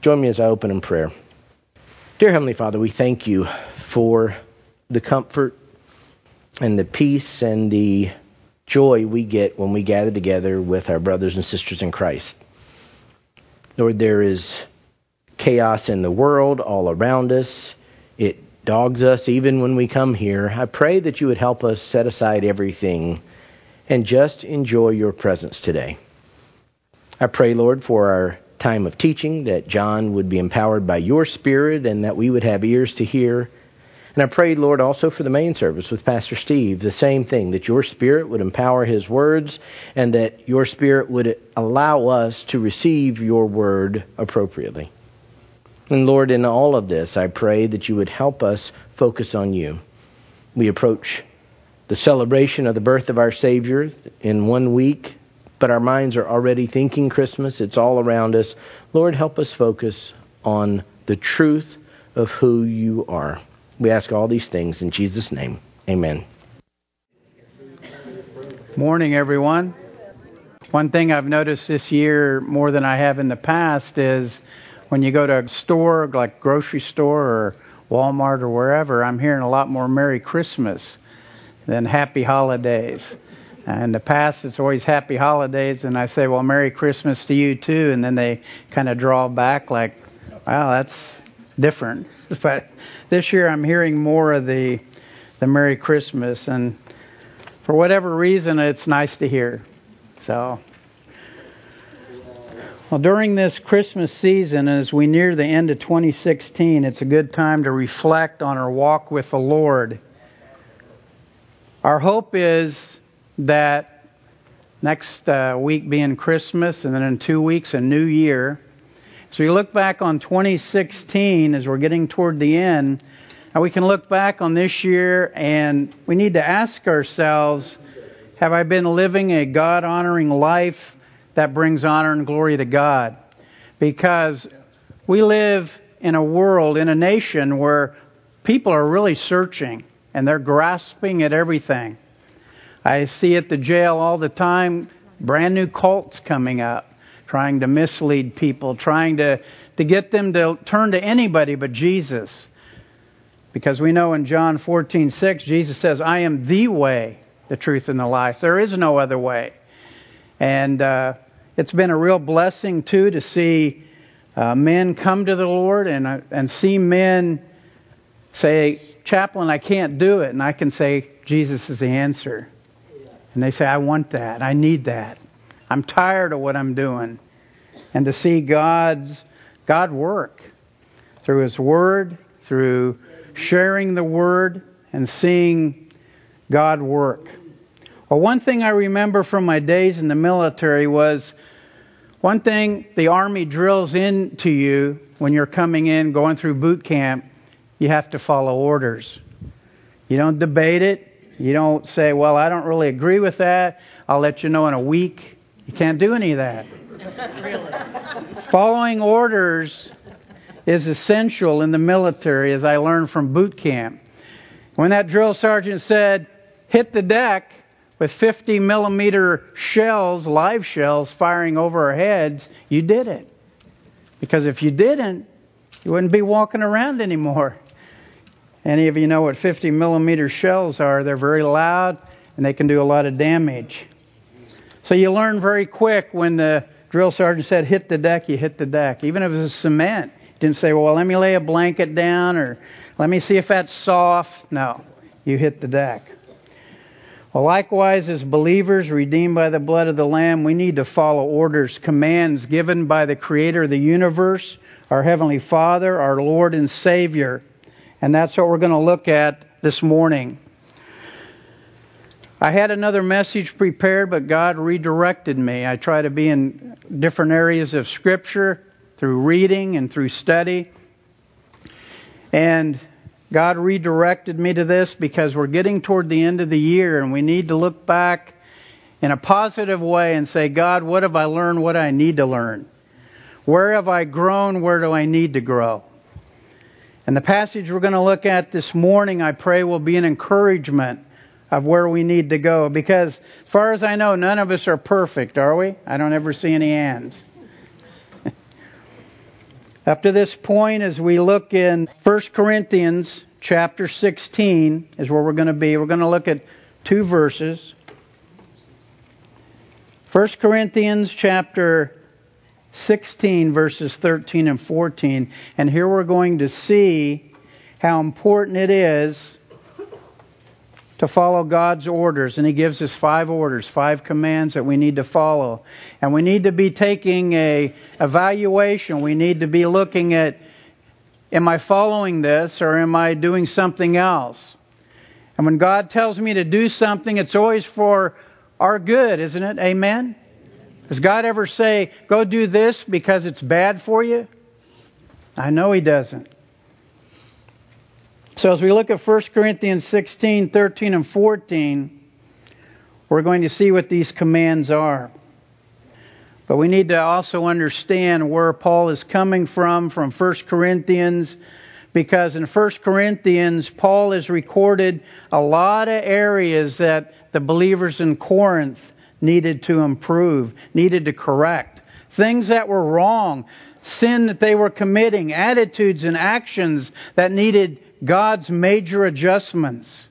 Join me as I open in prayer. Dear Heavenly Father, we thank you for the comfort and the peace and the joy we get when we gather together with our brothers and sisters in Christ. Lord, there is chaos in the world all around us. It dogs us even when we come here. I pray that you would help us set aside everything and just enjoy your presence today. I pray, Lord, for our time of teaching, that John would be empowered by your Spirit and that we would have ears to hear. And I prayed, Lord, also for the main service with Pastor Steve, the same thing, that your Spirit would empower his words and that your Spirit would allow us to receive your word appropriately. And Lord, in all of this, I pray that you would help us focus on you. We approach the celebration of the birth of our Savior in one week, but our minds are already thinking Christmas. It's all around us. Lord, help us focus on the truth of who you are. We ask all these things in Jesus' name. Amen. Morning, everyone. One thing I've noticed this year more than I have in the past is when you go to a store like grocery store or Walmart or wherever, I'm hearing a lot more Merry Christmas than Happy Holidays. Uh, in the past, it's always Happy Holidays, and I say, Well, Merry Christmas to you too, and then they kind of draw back like, Wow, that's different. But this year, I'm hearing more of the the Merry Christmas, and for whatever reason, it's nice to hear. So well, during this Christmas season, as we near the end of 2016, it's a good time to reflect on our walk with the Lord. Our hope is that next uh, week being Christmas, and then in two weeks, a new year. So we look back on 2016 as we're getting toward the end, and we can look back on this year and we need to ask ourselves have I been living a God honoring life that brings honor and glory to God. Because we live in a world, in a nation where people are really searching and they're grasping at everything. I see at the jail all the time brand new cults coming up, trying to mislead people, trying to, to get them to turn to anybody but Jesus. Because we know in John 14:6 Jesus says, "I am the way, the truth and the life. There is no other way." And uh, it's been a real blessing too to see uh, men come to the Lord and uh, and see men say, "Chaplain, I can't do it," and I can say, "Jesus is the answer." And they say, "I want that. I need that. I'm tired of what I'm doing." And to see God's God work through His Word, through sharing the Word, and seeing God work. Well, one thing I remember from my days in the military was one thing the Army drills into you when you're coming in, going through boot camp, you have to follow orders. You don't debate it. You don't say, well, I don't really agree with that. I'll let you know in a week. You can't do any of that. really? Following orders is essential in the military, as I learned from boot camp. When that drill sergeant said, hit the deck, with 50 millimeter shells, live shells, firing over our heads, you did it. Because if you didn't, you wouldn't be walking around anymore. Any of you know what 50 millimeter shells are? They're very loud and they can do a lot of damage. So you learn very quick when the drill sergeant said, hit the deck, you hit the deck. Even if it was cement. You didn't say, well, let me lay a blanket down or let me see if that's soft. No, you hit the deck. Well, likewise, as believers redeemed by the blood of the Lamb, we need to follow orders, commands given by the Creator of the universe, our Heavenly Father, our Lord and Savior. And that's what we're going to look at this morning. I had another message prepared, but God redirected me. I try to be in different areas of Scripture through reading and through study. And God redirected me to this because we're getting toward the end of the year and we need to look back in a positive way and say, God, what have I learned? What I need to learn? Where have I grown? Where do I need to grow? And the passage we're going to look at this morning, I pray, will be an encouragement of where we need to go. Because, as far as I know, none of us are perfect, are we? I don't ever see any hands. Up to this point, as we look in 1 Corinthians chapter 16, is where we're going to be. We're going to look at two verses. 1 Corinthians chapter 16, verses 13 and 14. And here we're going to see how important it is to follow God's orders. And He gives us five orders, five commands that we need to follow. And we need to be taking a evaluation. We need to be looking at, am I following this or am I doing something else? And when God tells me to do something, it's always for our good, isn't it? Amen? Does God ever say, go do this because it's bad for you? I know He doesn't. So as we look at 1 Corinthians 16, 13, and 14, we're going to see what these commands are. But we need to also understand where Paul is coming from, from 1 Corinthians, because in 1 Corinthians, Paul has recorded a lot of areas that the believers in Corinth needed to improve, needed to correct. Things that were wrong, sin that they were committing, attitudes and actions that needed God's major adjustments.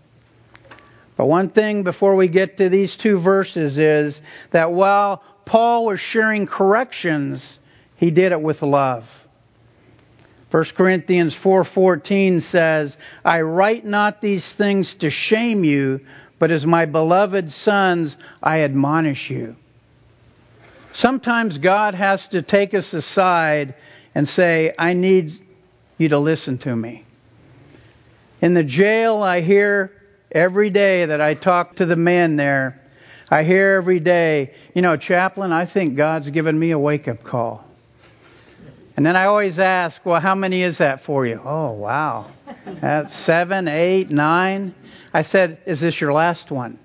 But one thing before we get to these two verses is that while Paul was sharing corrections, he did it with love. 1 Corinthians 4:14 says, "I write not these things to shame you, but as my beloved sons, I admonish you. Sometimes God has to take us aside and say, I need you to listen to me. In the jail, I hear every day that I talk to the men there, I hear every day, you know, chaplain, I think God's given me a wake up call. And then I always ask, well, how many is that for you? Oh, wow. That's seven, eight, nine. I said, Is this your last one?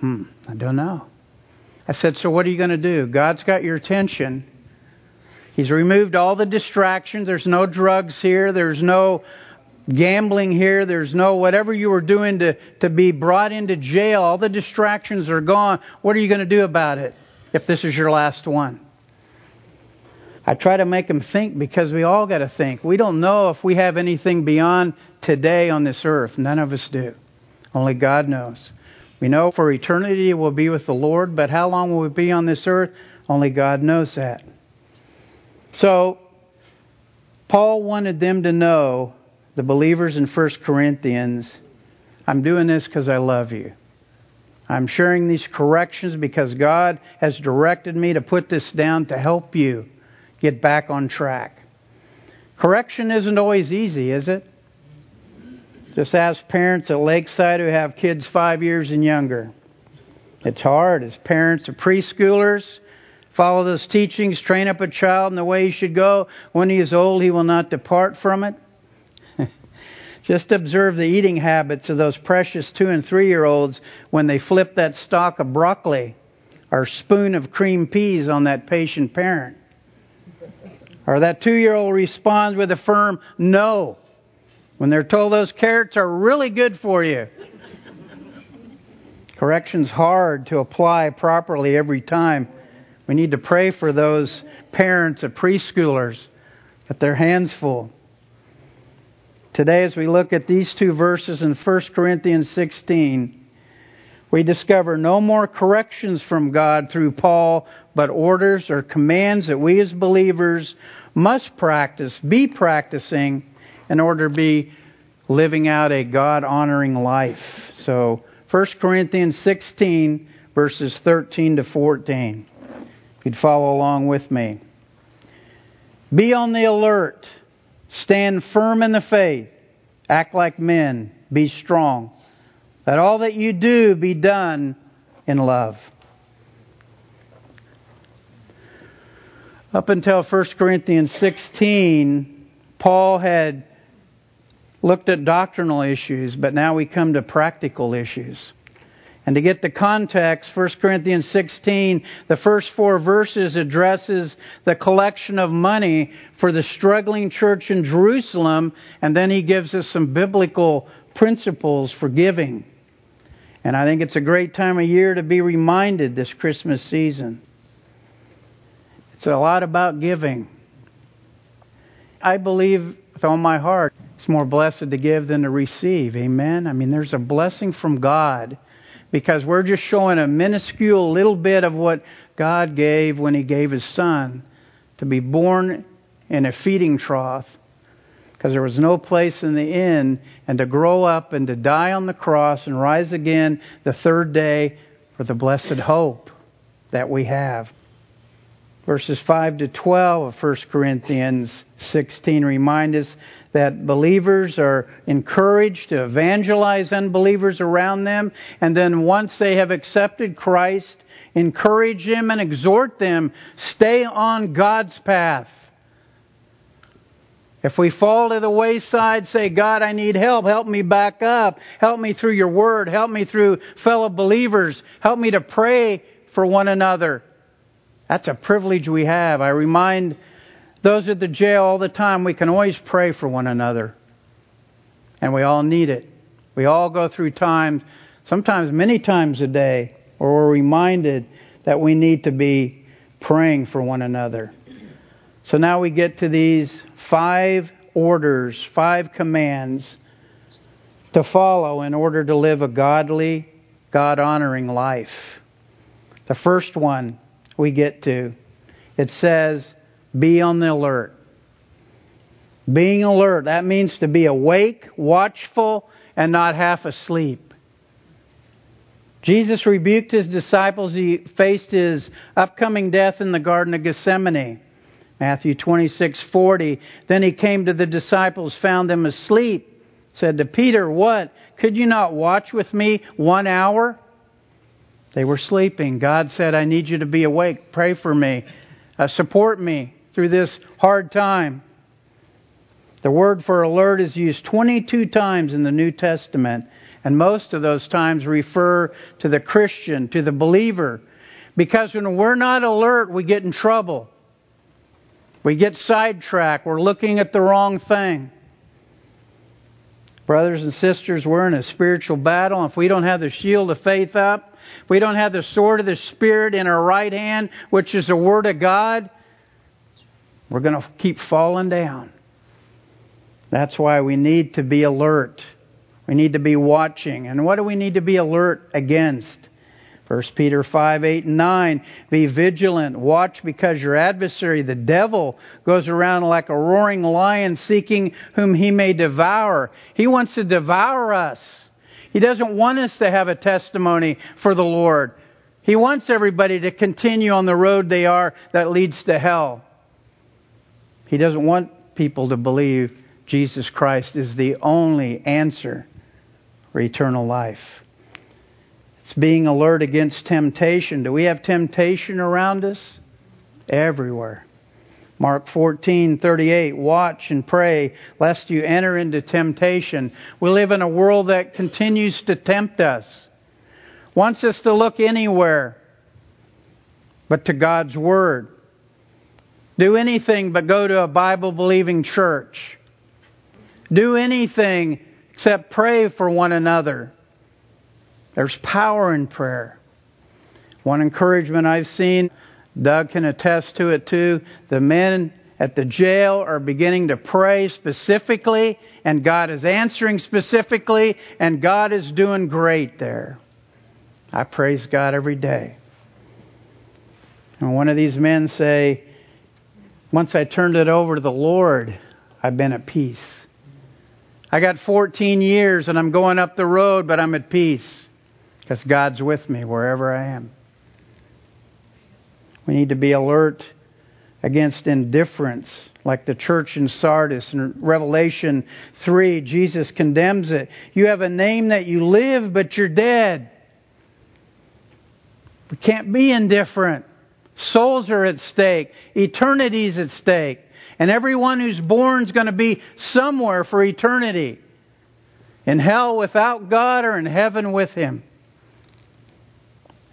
Hmm, I don't know. I said, So what are you going to do? God's got your attention. He's removed all the distractions. There's no drugs here. There's no gambling here. There's no whatever you were doing to, to be brought into jail. All the distractions are gone. What are you going to do about it if this is your last one? I try to make them think because we all got to think. We don't know if we have anything beyond today on this earth. None of us do. Only God knows. We know for eternity we'll be with the Lord, but how long will we be on this earth? Only God knows that. So, Paul wanted them to know, the believers in 1 Corinthians, I'm doing this because I love you. I'm sharing these corrections because God has directed me to put this down to help you get back on track. Correction isn't always easy, is it? Just ask parents at Lakeside who have kids five years and younger. It's hard as parents of preschoolers. Follow those teachings, train up a child in the way he should go. When he is old, he will not depart from it. Just observe the eating habits of those precious two and three year olds when they flip that stalk of broccoli or spoon of cream peas on that patient parent. Or that two year old responds with a firm no when they're told those carrots are really good for you. Correction's hard to apply properly every time. We need to pray for those parents of preschoolers get their hands full. Today, as we look at these two verses in 1 Corinthians 16, we discover no more corrections from God through Paul, but orders or commands that we as believers must practice, be practicing in order to be living out a God honoring life. So, 1 Corinthians 16, verses 13 to 14. If you'd follow along with me. Be on the alert. Stand firm in the faith. Act like men. Be strong. Let all that you do be done in love. Up until 1 Corinthians 16, Paul had looked at doctrinal issues, but now we come to practical issues. And to get the context, 1 Corinthians 16, the first four verses addresses the collection of money for the struggling church in Jerusalem, and then he gives us some biblical principles for giving. And I think it's a great time of year to be reminded this Christmas season. It's a lot about giving. I believe with all my heart it's more blessed to give than to receive. Amen? I mean, there's a blessing from God because we're just showing a minuscule little bit of what God gave when He gave His Son to be born in a feeding trough because there was no place in the inn, and to grow up and to die on the cross and rise again the third day for the blessed hope that we have. Verses 5 to 12 of 1 Corinthians 16 remind us that believers are encouraged to evangelize unbelievers around them, and then once they have accepted Christ, encourage them and exhort them, stay on God's path. If we fall to the wayside, say, God, I need help. Help me back up. Help me through your word. Help me through fellow believers. Help me to pray for one another. That's a privilege we have. I remind those at the jail all the time we can always pray for one another. And we all need it. We all go through times, sometimes many times a day, where we're reminded that we need to be praying for one another. So now we get to these five orders, five commands to follow in order to live a godly, God honoring life. The first one we get to, it says, be on the alert. Being alert, that means to be awake, watchful, and not half asleep. Jesus rebuked his disciples. He faced his upcoming death in the Garden of Gethsemane. Matthew 26:40. Then he came to the disciples, found them asleep, said to Peter, "What? Could you not watch with me one hour?" They were sleeping. God said, "I need you to be awake. Pray for me. Uh, support me through this hard time." The word for alert is used 22 times in the New Testament, and most of those times refer to the Christian, to the believer. Because when we're not alert, we get in trouble. We get sidetracked. We're looking at the wrong thing. Brothers and sisters, we're in a spiritual battle. If we don't have the shield of faith up, if we don't have the sword of the Spirit in our right hand, which is the Word of God, we're going to keep falling down. That's why we need to be alert. We need to be watching. And what do we need to be alert against? 1 Peter 5, 8, and 9. Be vigilant. Watch because your adversary, the devil, goes around like a roaring lion seeking whom he may devour. He wants to devour us. He doesn't want us to have a testimony for the Lord. He wants everybody to continue on the road they are that leads to hell. He doesn't want people to believe Jesus Christ is the only answer for eternal life. It's being alert against temptation. Do we have temptation around us? Everywhere. Mark 14:38 Watch and pray lest you enter into temptation. We live in a world that continues to tempt us. Wants us to look anywhere but to God's word. Do anything but go to a Bible believing church. Do anything except pray for one another. There's power in prayer. One encouragement I've seen, Doug can attest to it too. The men at the jail are beginning to pray specifically, and God is answering specifically, and God is doing great there. I praise God every day. And one of these men say, once I turned it over to the Lord, I've been at peace. I got 14 years and I'm going up the road, but I'm at peace. Because God's with me wherever I am. We need to be alert against indifference, like the church in Sardis. In Revelation 3, Jesus condemns it. You have a name that you live, but you're dead. We can't be indifferent. Souls are at stake. Eternity's at stake. And everyone who's born is going to be somewhere for eternity. In hell without God or in heaven with Him.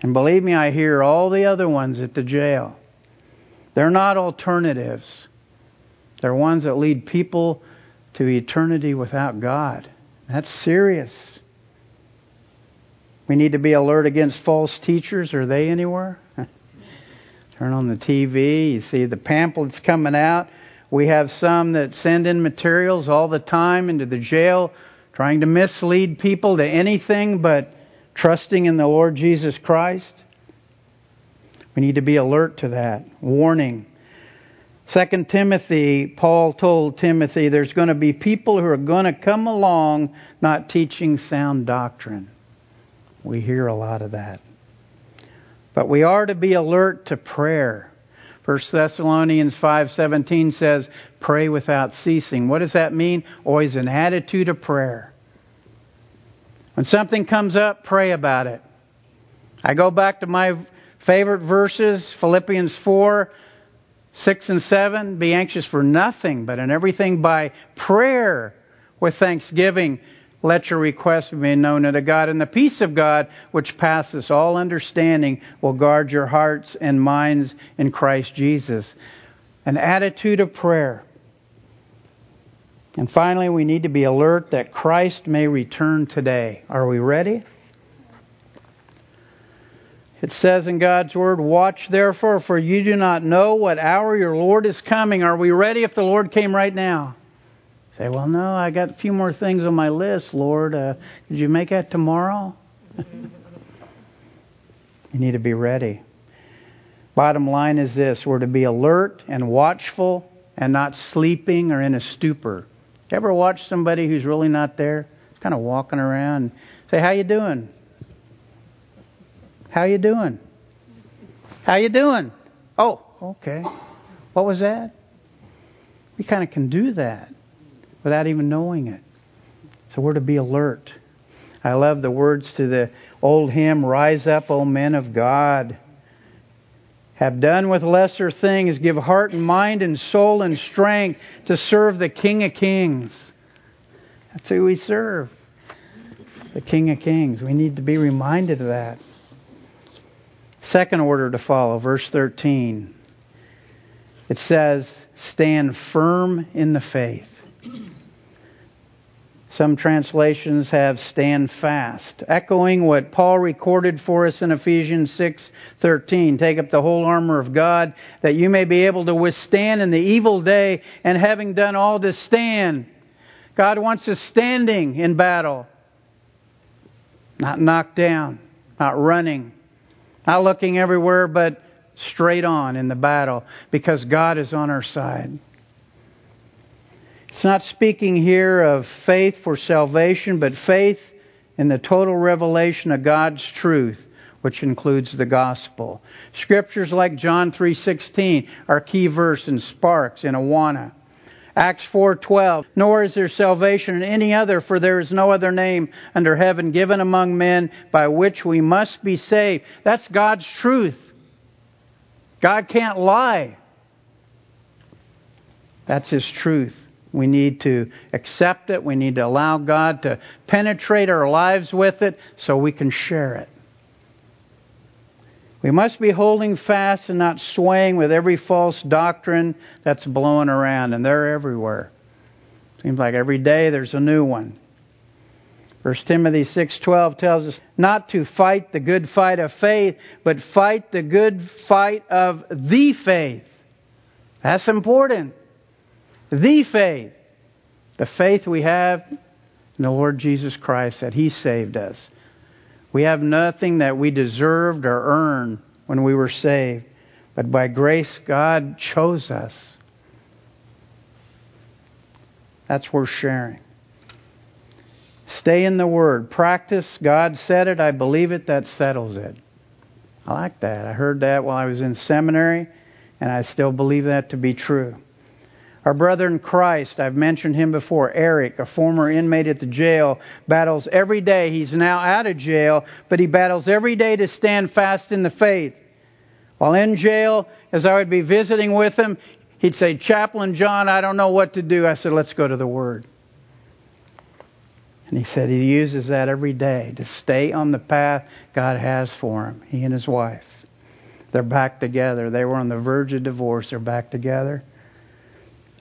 And believe me, I hear all the other ones at the jail. They're not alternatives. They're ones that lead people to eternity without God. That's serious. We need to be alert against false teachers. Are they anywhere? Turn on the TV, you see the pamphlets coming out. We have some that send in materials all the time into the jail, trying to mislead people to anything but trusting in the Lord Jesus Christ. We need to be alert to that. Warning. Second Timothy, Paul told Timothy there's going to be people who are going to come along not teaching sound doctrine. We hear a lot of that. But we are to be alert to prayer. 1 Thessalonians 5:17 says, "Pray without ceasing." What does that mean? Always an attitude of prayer. When something comes up, pray about it. I go back to my favorite verses, Philippians 4, 6 and 7. Be anxious for nothing, but in everything by prayer with thanksgiving. Let your requests be known unto God, and the peace of God, which passes all understanding, will guard your hearts and minds in Christ Jesus. An attitude of prayer. And finally, we need to be alert that Christ may return today. Are we ready? It says in God's Word, Watch therefore, for you do not know what hour your Lord is coming. Are we ready if the Lord came right now? Say, well, no, I got a few more things on my list, Lord. Uh, did you make that tomorrow? you need to be ready. Bottom line is this we're to be alert and watchful and not sleeping or in a stupor. You ever watch somebody who's really not there? Kind of walking around. Say, how you doing? How you doing? How you doing? Oh, okay. What was that? We kind of can do that without even knowing it. So we're to be alert. I love the words to the old hymn, Rise up, O men of God. Have done with lesser things, give heart and mind and soul and strength to serve the King of Kings. That's who we serve. The King of Kings. We need to be reminded of that. Second order to follow, verse 13. It says, Stand firm in the faith. Some translations have stand fast, echoing what Paul recorded for us in Ephesians 6:13. Take up the whole armor of God that you may be able to withstand in the evil day and having done all to stand. God wants us standing in battle, not knocked down, not running, not looking everywhere, but straight on in the battle because God is on our side. It's not speaking here of faith for salvation, but faith in the total revelation of God's truth, which includes the gospel. Scriptures like John 3:16 are key verse in Sparks in Awana. Acts 4:12 Nor is there salvation in any other for there is no other name under heaven given among men by which we must be saved. That's God's truth. God can't lie. That's his truth. We need to accept it. We need to allow God to penetrate our lives with it so we can share it. We must be holding fast and not swaying with every false doctrine that's blowing around, and they're everywhere. Seems like every day there's a new one. 1 Timothy 6:12 tells us not to fight the good fight of faith, but fight the good fight of the faith. That's important. The faith. The faith we have in the Lord Jesus Christ that He saved us. We have nothing that we deserved or earned when we were saved, but by grace, God chose us. That's worth sharing. Stay in the Word. Practice. God said it. I believe it. That settles it. I like that. I heard that while I was in seminary, and I still believe that to be true. Our brother in Christ, I've mentioned him before, Eric, a former inmate at the jail, battles every day. He's now out of jail, but he battles every day to stand fast in the faith. While in jail, as I would be visiting with him, he'd say, Chaplain John, I don't know what to do. I said, let's go to the Word. And he said he uses that every day to stay on the path God has for him, he and his wife. They're back together. They were on the verge of divorce. They're back together.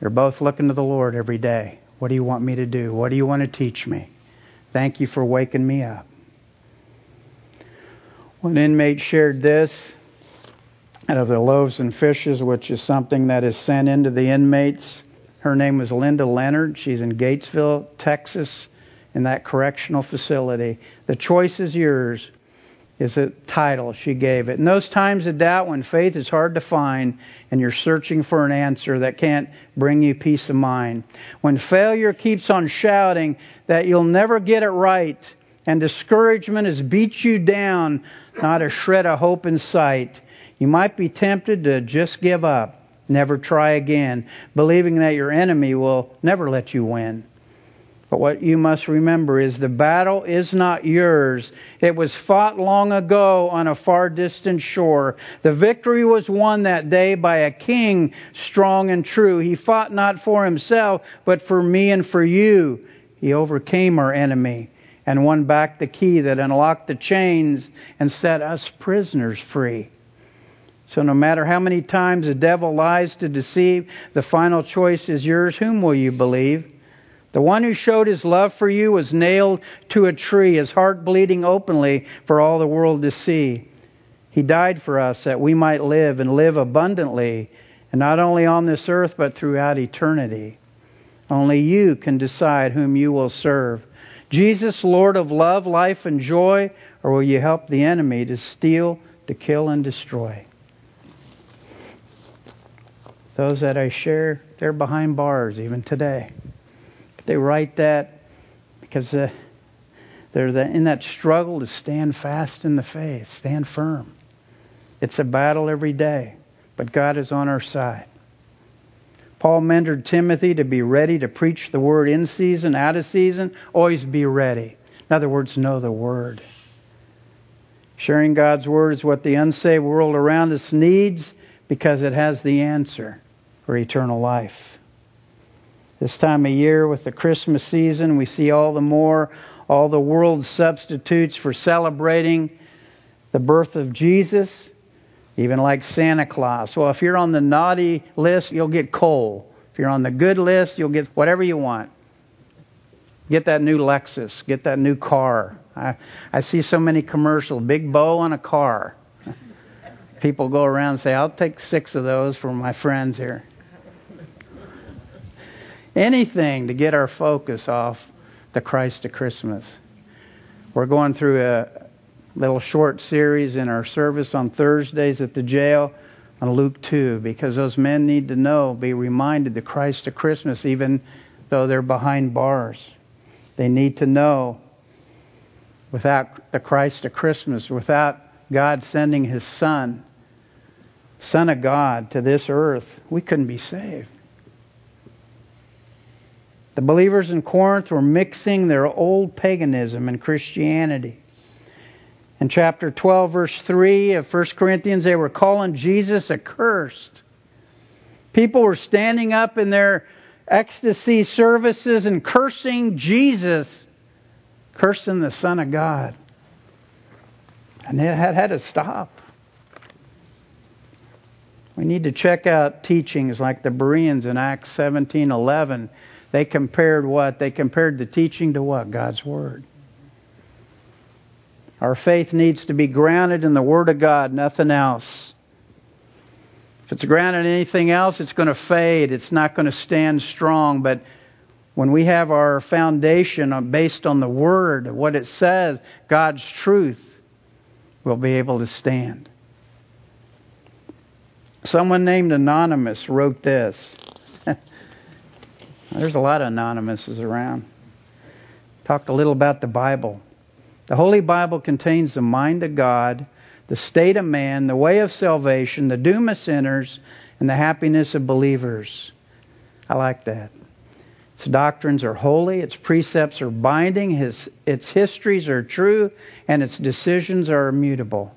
They're both looking to the Lord every day. What do you want me to do? What do you want to teach me? Thank you for waking me up. One inmate shared this. out of the loaves and fishes, which is something that is sent into the inmates. Her name was Linda Leonard. She's in Gatesville, Texas, in that correctional facility. The choice is yours, is a title she gave it. In those times of doubt when faith is hard to find and you're searching for an answer that can't bring you peace of mind, when failure keeps on shouting that you'll never get it right, and discouragement has beat you down, not a shred of hope in sight, you might be tempted to just give up, never try again, believing that your enemy will never let you win. But what you must remember is the battle is not yours. It was fought long ago on a far distant shore. The victory was won that day by a king strong and true. He fought not for himself, but for me and for you. He overcame our enemy and won back the key that unlocked the chains and set us prisoners free. So no matter how many times the devil lies to deceive, the final choice is yours. Whom will you believe? The one who showed his love for you was nailed to a tree, his heart bleeding openly for all the world to see. He died for us that we might live and live abundantly, and not only on this earth, but throughout eternity. Only you can decide whom you will serve. Jesus, Lord of love, life, and joy, or will you help the enemy to steal, to kill, and destroy? Those that I share, they're behind bars even today. They write that because uh, they're in that struggle to stand fast in the faith, stand firm. It's a battle every day, but God is on our side. Paul mentored Timothy to be ready to preach the word in season, out of season. Always be ready. In other words, know the word. Sharing God's word is what the unsaved world around us needs because it has the answer for eternal life. This time of year with the Christmas season, we see all the more all the world's substitutes for celebrating the birth of Jesus, even like Santa Claus. Well, if you're on the naughty list, you'll get coal. If you're on the good list, you'll get whatever you want. Get that new Lexus. Get that new car. I, I see so many commercials. Big bow on a car. People go around and say, I'll take six of those for my friends here anything to get our focus off the Christ of Christmas. We're going through a little short series in our service on Thursdays at the jail on Luke 2 because those men need to know, be reminded the Christ of Christmas, even though they're behind bars. They need to know without the Christ of Christmas, without God sending His Son, Son of God, to this earth, we couldn't be saved. The believers in Corinth were mixing their old paganism and Christianity. In chapter 12, verse 3 of 1 Corinthians, they were calling Jesus accursed. People were standing up in their ecstasy services and cursing Jesus, cursing the Son of God. And it had, had to stop. We need to check out teachings like the Bereans in Acts 17:11 they compared what? They compared the teaching to what? God's Word. Our faith needs to be grounded in the Word of God, nothing else. If it's grounded in anything else, it's going to fade. It's not going to stand strong. But when we have our foundation based on the Word, what it says, God's truth, we'll be able to stand. Someone named Anonymous wrote this. There's a lot of anonymouses around. Talked a little about the Bible. The Holy Bible contains the mind of God, the state of man, the way of salvation, the doom of sinners, and the happiness of believers. I like that. Its doctrines are holy, its precepts are binding, his, its histories are true, and its decisions are immutable.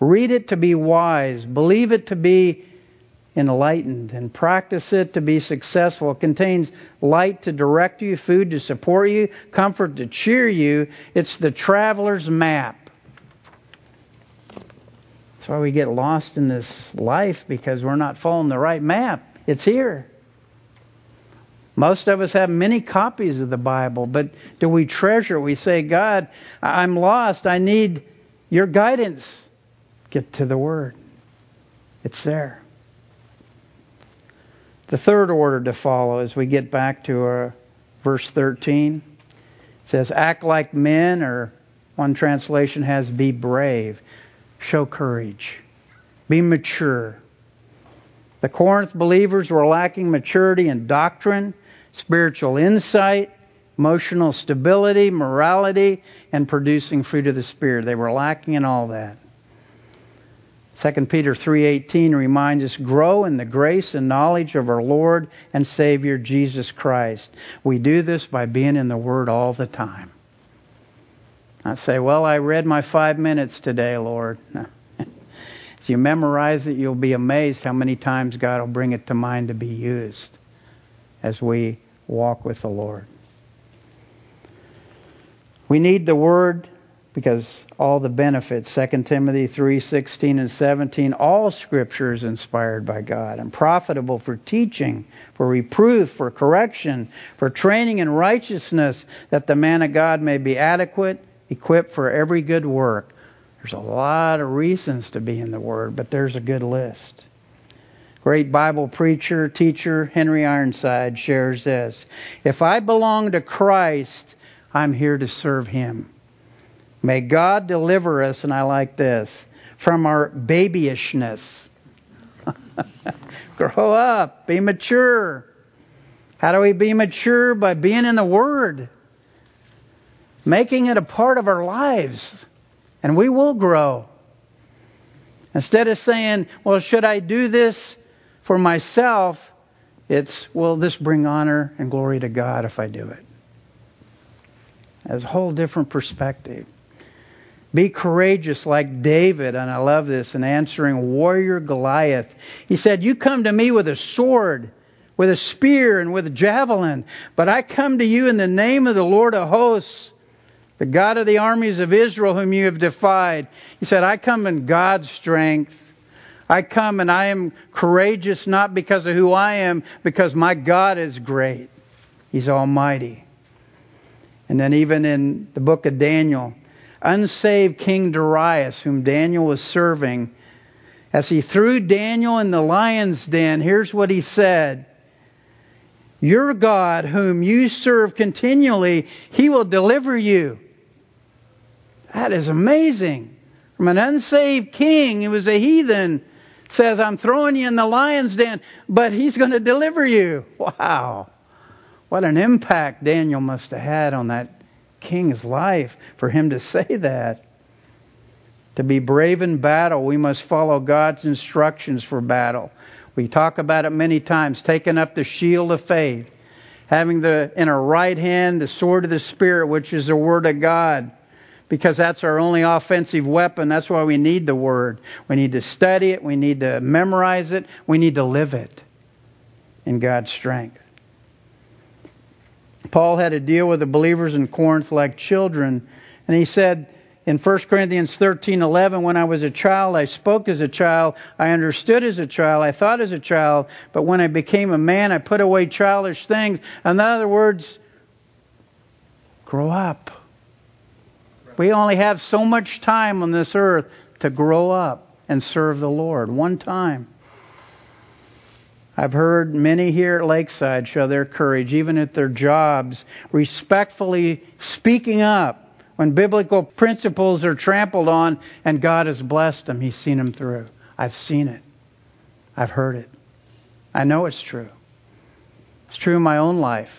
Read it to be wise, believe it to be enlightened and practice it to be successful. It contains light to direct you, food to support you, comfort to cheer you. It's the traveler's map. That's why we get lost in this life because we're not following the right map. It's here. Most of us have many copies of the Bible, but do we treasure? We say, God, I'm lost. I need your guidance. Get to the Word. It's there. The third order to follow as we get back to our verse 13 it says, Act like men, or one translation has, be brave, show courage, be mature. The Corinth believers were lacking maturity in doctrine, spiritual insight, emotional stability, morality, and producing fruit of the Spirit. They were lacking in all that. 2 Peter 3:18 reminds us grow in the grace and knowledge of our Lord and Savior Jesus Christ. We do this by being in the word all the time. I say, "Well, I read my 5 minutes today, Lord." As you memorize it, you'll be amazed how many times God will bring it to mind to be used as we walk with the Lord. We need the word because all the benefits 2 timothy 3.16 and 17 all scripture is inspired by god and profitable for teaching for reproof for correction for training in righteousness that the man of god may be adequate equipped for every good work. There's a lot of reasons to be in the word but there's a good list. Great bible preacher teacher henry ironside shares this. If i belong to christ i'm here to serve him May God deliver us, and I like this, from our babyishness. Grow up, be mature. How do we be mature? By being in the Word, making it a part of our lives, and we will grow. Instead of saying, well, should I do this for myself? It's, will this bring honor and glory to God if I do it? As a whole different perspective. Be courageous like David, and I love this, in answering warrior Goliath. He said, You come to me with a sword, with a spear, and with a javelin, but I come to you in the name of the Lord of hosts, the God of the armies of Israel, whom you have defied. He said, I come in God's strength. I come and I am courageous not because of who I am, because my God is great. He's almighty. And then even in the book of Daniel, unsaved King Darius, whom Daniel was serving, as he threw Daniel in the lion's den, here's what he said Your God, whom you serve continually, he will deliver you. That is amazing. From an unsaved king, he was a heathen, says, I'm throwing you in the lion's den, but he's going to deliver you. Wow. What an impact Daniel must have had on that king's life for him to say that. To be brave in battle, we must follow God's instructions for battle. We talk about it many times, taking up the shield of faith, having the in our right hand the sword of the Spirit, which is the Word of God, because that's our only offensive weapon. That's why we need the Word. We need to study it, we need to memorize it, we need to live it in God's strength. Paul had to deal with the believers in Corinth like children. And he said in 1 Corinthians 13:11, when I was a child, I spoke as a child, I understood as a child, I thought as a child, but when I became a man, I put away childish things. In other words, grow up. We only have so much time on this earth to grow up and serve the Lord. One time. I've heard many here at Lakeside show their courage, even at their jobs, respectfully speaking up when biblical principles are trampled on and God has blessed them. He's seen them through. I've seen it. I've heard it. I know it's true. It's true in my own life.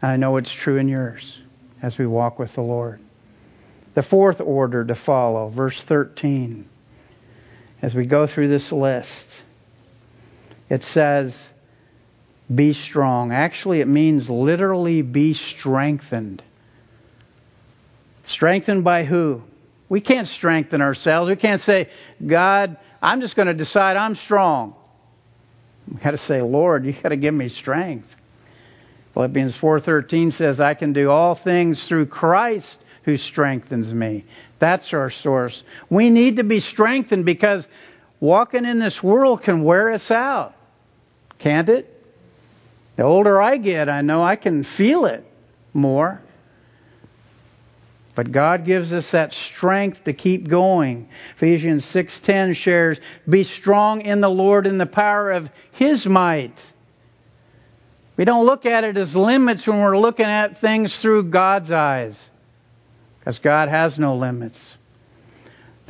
And I know it's true in yours as we walk with the Lord. The fourth order to follow, verse 13, as we go through this list it says, be strong. Actually, it means literally be strengthened. Strengthened by who? We can't strengthen ourselves. We can't say, God, I'm just going to decide I'm strong. We've got to say, Lord, you've got to give me strength. Philippians 4:13 says, "I can do all things through Christ who strengthens me." That's our source. We need to be strengthened because walking in this world can wear us out. Can't it? The older I get, I know I can feel it more. But God gives us that strength to keep going. Ephesians 6:10 shares, "Be strong in the Lord in the power of his might." We don't look at it as limits when we're looking at things through God's eyes. Because God has no limits.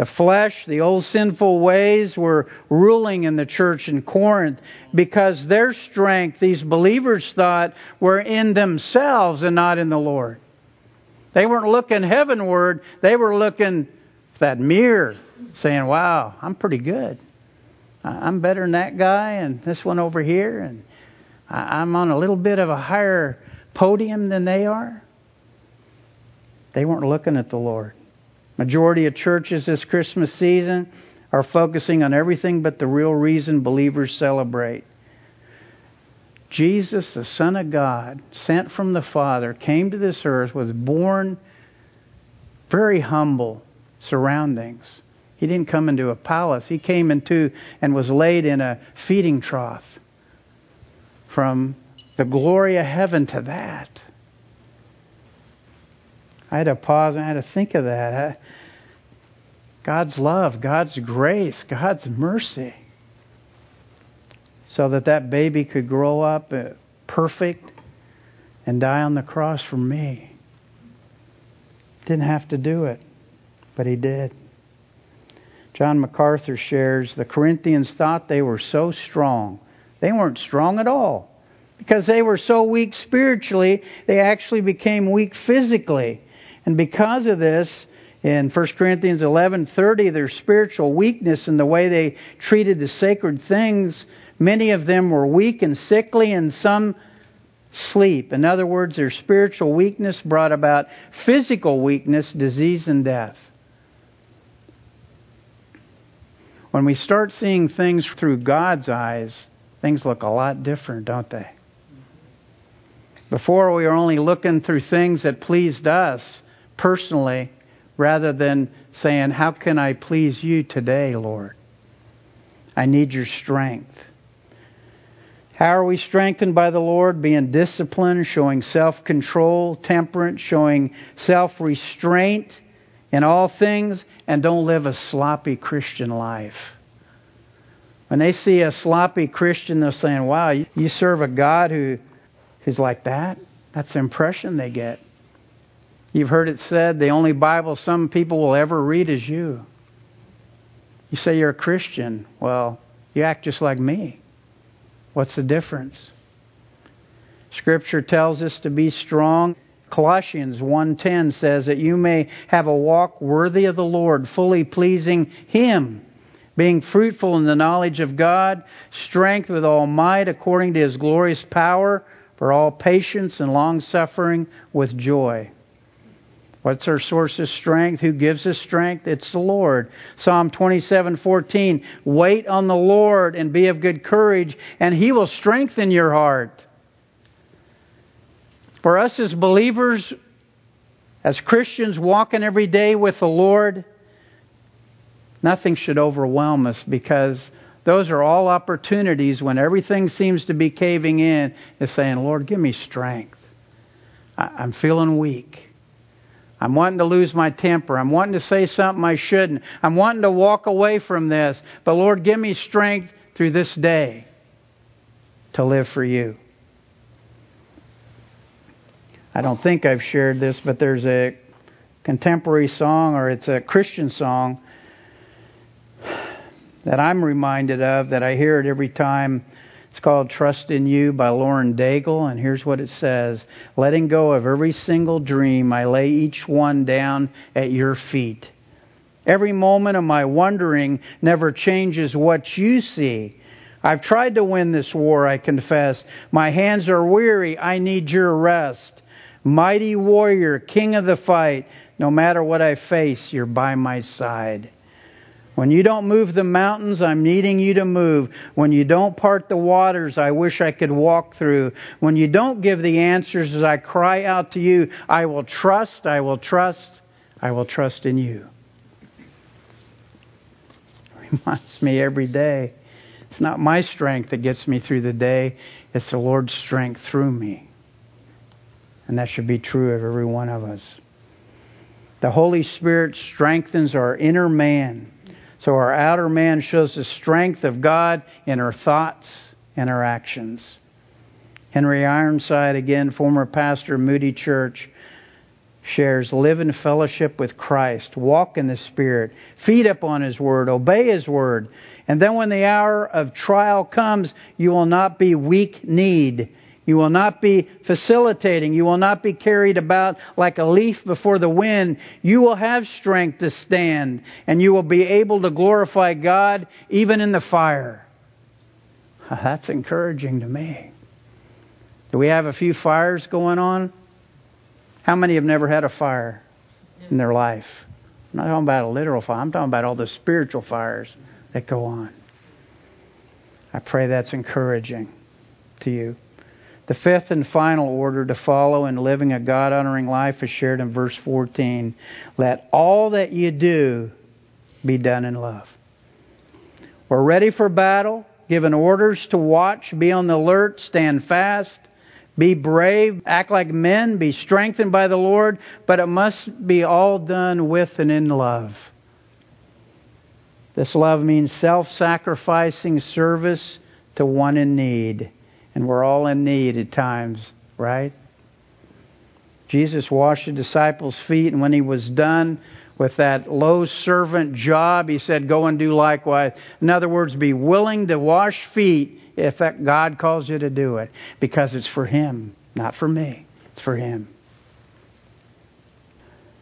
The flesh, the old sinful ways were ruling in the church in Corinth because their strength, these believers thought, were in themselves and not in the Lord. They weren't looking heavenward, they were looking that mirror, saying, Wow, I'm pretty good. I'm better than that guy and this one over here, and I'm on a little bit of a higher podium than they are. They weren't looking at the Lord. Majority of churches this Christmas season are focusing on everything but the real reason believers celebrate. Jesus, the Son of God, sent from the Father, came to this earth, was born very humble surroundings. He didn't come into a palace. He came into and was laid in a feeding trough. From the glory of heaven to that. I had to pause and I had to think of that. God's love, God's grace, God's mercy. So that that baby could grow up uh, perfect and die on the cross for me. Didn't have to do it, but he did. John MacArthur shares the Corinthians thought they were so strong. They weren't strong at all. Because they were so weak spiritually, they actually became weak physically. And because of this, in 1 Corinthians 11:30, their spiritual weakness and the way they treated the sacred things, many of them were weak and sickly and some sleep. In other words, their spiritual weakness brought about physical weakness, disease and death. When we start seeing things through God's eyes, things look a lot different, don't they? Before we were only looking through things that pleased us personally rather than saying, How can I please you today, Lord? I need your strength. How are we strengthened by the Lord? Being disciplined, showing self control, temperance, showing self restraint in all things, and don't live a sloppy Christian life. When they see a sloppy Christian, they're saying, Wow, you serve a God who, who's like that? That's the impression they get. You've heard it said the only Bible some people will ever read is you. You say you're a Christian. Well, you act just like me. What's the difference? Scripture tells us to be strong. Colossians 1:10 says that you may have a walk worthy of the Lord, fully pleasing him, being fruitful in the knowledge of God, strength with all might according to his glorious power, for all patience and long suffering with joy. What's our source of strength? Who gives us strength? It's the Lord. Psalm 27:14. Wait on the Lord and be of good courage, and he will strengthen your heart. For us as believers, as Christians walking every day with the Lord, nothing should overwhelm us because those are all opportunities when everything seems to be caving in, is saying, Lord, give me strength. I'm feeling weak. I'm wanting to lose my temper. I'm wanting to say something I shouldn't. I'm wanting to walk away from this. But Lord, give me strength through this day to live for you. I don't think I've shared this, but there's a contemporary song, or it's a Christian song, that I'm reminded of, that I hear it every time it's called Trust in You by Lauren Daigle, and here's what it says Letting go of every single dream, I lay each one down at your feet. Every moment of my wondering never changes what you see. I've tried to win this war, I confess. My hands are weary, I need your rest. Mighty warrior, king of the fight, no matter what I face, you're by my side. When you don't move the mountains, I'm needing you to move. When you don't part the waters, I wish I could walk through. When you don't give the answers as I cry out to you, I will trust, I will trust, I will trust in you. Reminds me every day. It's not my strength that gets me through the day, it's the Lord's strength through me. And that should be true of every one of us. The Holy Spirit strengthens our inner man. So our outer man shows the strength of God in our thoughts and our actions. Henry Ironside, again, former pastor Moody Church, shares live in fellowship with Christ, walk in the Spirit, feed upon His Word, obey His Word. And then when the hour of trial comes, you will not be weak kneed. You will not be facilitating. You will not be carried about like a leaf before the wind. You will have strength to stand, and you will be able to glorify God even in the fire. That's encouraging to me. Do we have a few fires going on? How many have never had a fire in their life? I'm not talking about a literal fire. I'm talking about all the spiritual fires that go on. I pray that's encouraging to you. The fifth and final order to follow in living a God honoring life is shared in verse 14. Let all that you do be done in love. We're ready for battle, given orders to watch, be on the alert, stand fast, be brave, act like men, be strengthened by the Lord, but it must be all done with and in love. This love means self sacrificing service to one in need. And we're all in need at times, right? Jesus washed the disciples' feet, and when he was done with that low servant job, he said, Go and do likewise. In other words, be willing to wash feet if that God calls you to do it, because it's for him, not for me. It's for him.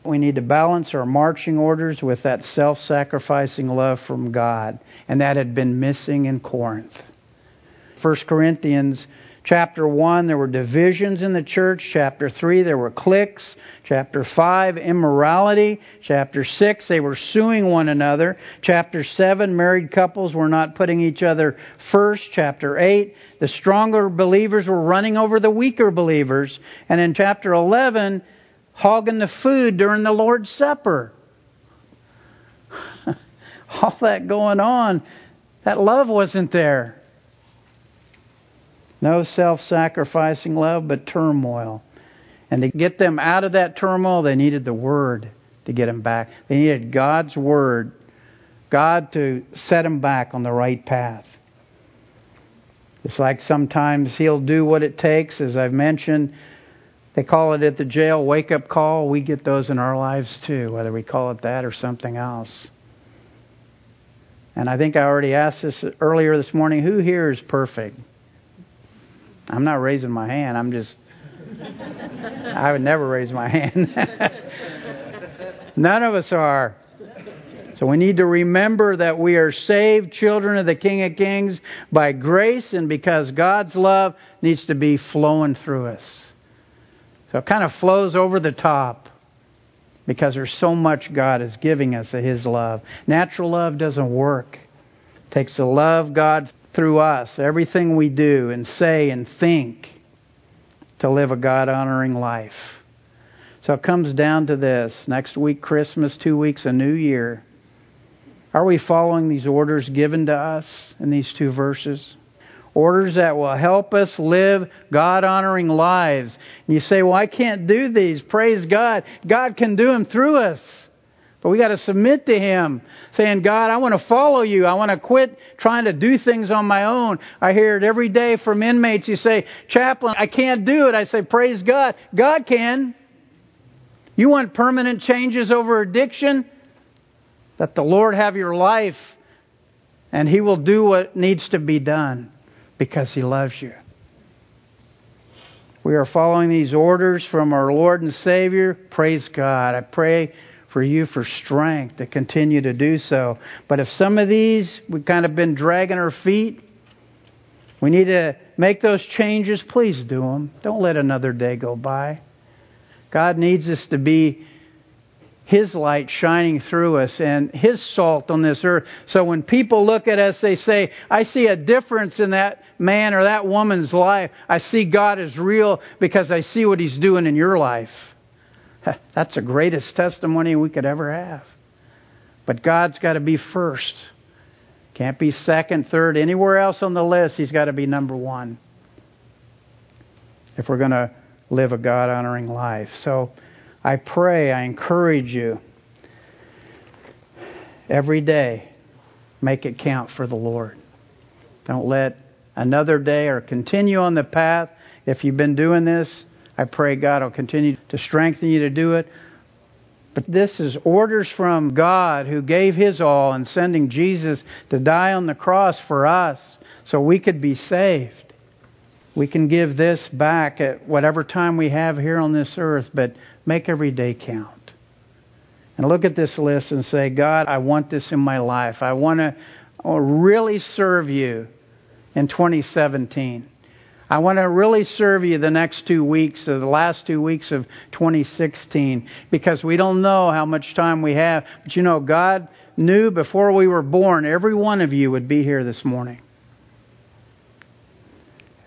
We need to balance our marching orders with that self sacrificing love from God, and that had been missing in Corinth. 1 Corinthians chapter 1, there were divisions in the church. Chapter 3, there were cliques. Chapter 5, immorality. Chapter 6, they were suing one another. Chapter 7, married couples were not putting each other first. Chapter 8, the stronger believers were running over the weaker believers. And in chapter 11, hogging the food during the Lord's Supper. All that going on, that love wasn't there. No self sacrificing love, but turmoil. And to get them out of that turmoil, they needed the Word to get them back. They needed God's Word, God to set them back on the right path. It's like sometimes He'll do what it takes, as I've mentioned. They call it at the jail wake up call. We get those in our lives too, whether we call it that or something else. And I think I already asked this earlier this morning who here is perfect? I'm not raising my hand. I'm just. I would never raise my hand. None of us are. So we need to remember that we are saved children of the King of Kings by grace and because God's love needs to be flowing through us. So it kind of flows over the top because there's so much God is giving us of His love. Natural love doesn't work. Takes the love God through us, everything we do and say and think, to live a God honoring life. So it comes down to this next week, Christmas, two weeks, a new year. Are we following these orders given to us in these two verses? Orders that will help us live God honoring lives. And you say, Well, I can't do these. Praise God. God can do them through us. But we got to submit to Him, saying, God, I want to follow you. I want to quit trying to do things on my own. I hear it every day from inmates. You say, Chaplain, I can't do it. I say, Praise God. God can. You want permanent changes over addiction? Let the Lord have your life, and He will do what needs to be done because He loves you. We are following these orders from our Lord and Savior. Praise God. I pray for you for strength to continue to do so. But if some of these we've kind of been dragging our feet, we need to make those changes. Please do them. Don't let another day go by. God needs us to be His light shining through us and His salt on this earth. So when people look at us, they say, I see a difference in that man or that woman's life. I see God is real because I see what He's doing in your life. That's the greatest testimony we could ever have. But God's got to be first. Can't be second, third, anywhere else on the list. He's got to be number one. If we're going to live a God honoring life. So I pray, I encourage you every day, make it count for the Lord. Don't let another day or continue on the path. If you've been doing this, I pray God will continue to strengthen you to do it. But this is orders from God who gave His all in sending Jesus to die on the cross for us so we could be saved. We can give this back at whatever time we have here on this earth, but make every day count. And look at this list and say, God, I want this in my life. I want to really serve you in 2017. I want to really serve you the next two weeks, or the last two weeks of 2016, because we don't know how much time we have. But you know, God knew before we were born, every one of you would be here this morning.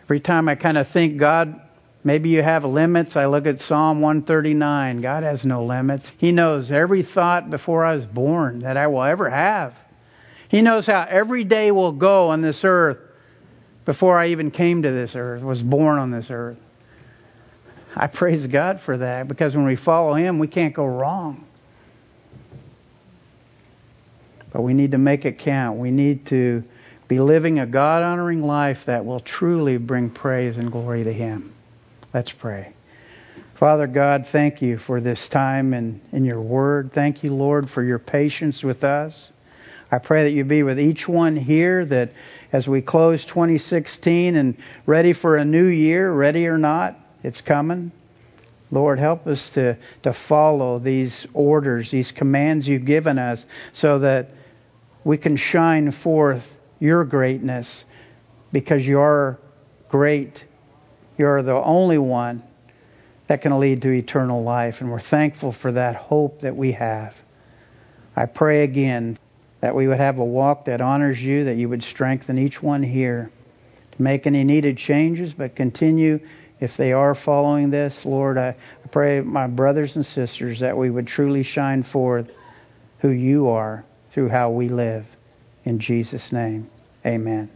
Every time I kind of think, God, maybe you have limits, I look at Psalm 139. God has no limits. He knows every thought before I was born that I will ever have. He knows how every day will go on this earth before I even came to this earth, was born on this earth. I praise God for that because when we follow Him, we can't go wrong. But we need to make it count. We need to be living a God honoring life that will truly bring praise and glory to Him. Let's pray. Father God, thank you for this time and in, your word. Thank you, Lord, for your patience with us. I pray that you be with each one here that as we close 2016 and ready for a new year, ready or not, it's coming. Lord, help us to, to follow these orders, these commands you've given us, so that we can shine forth your greatness because you're great. You're the only one that can lead to eternal life, and we're thankful for that hope that we have. I pray again that we would have a walk that honors you, that you would strengthen each one here to make any needed changes, but continue if they are following this. Lord, I pray, my brothers and sisters, that we would truly shine forth who you are through how we live. In Jesus' name, amen.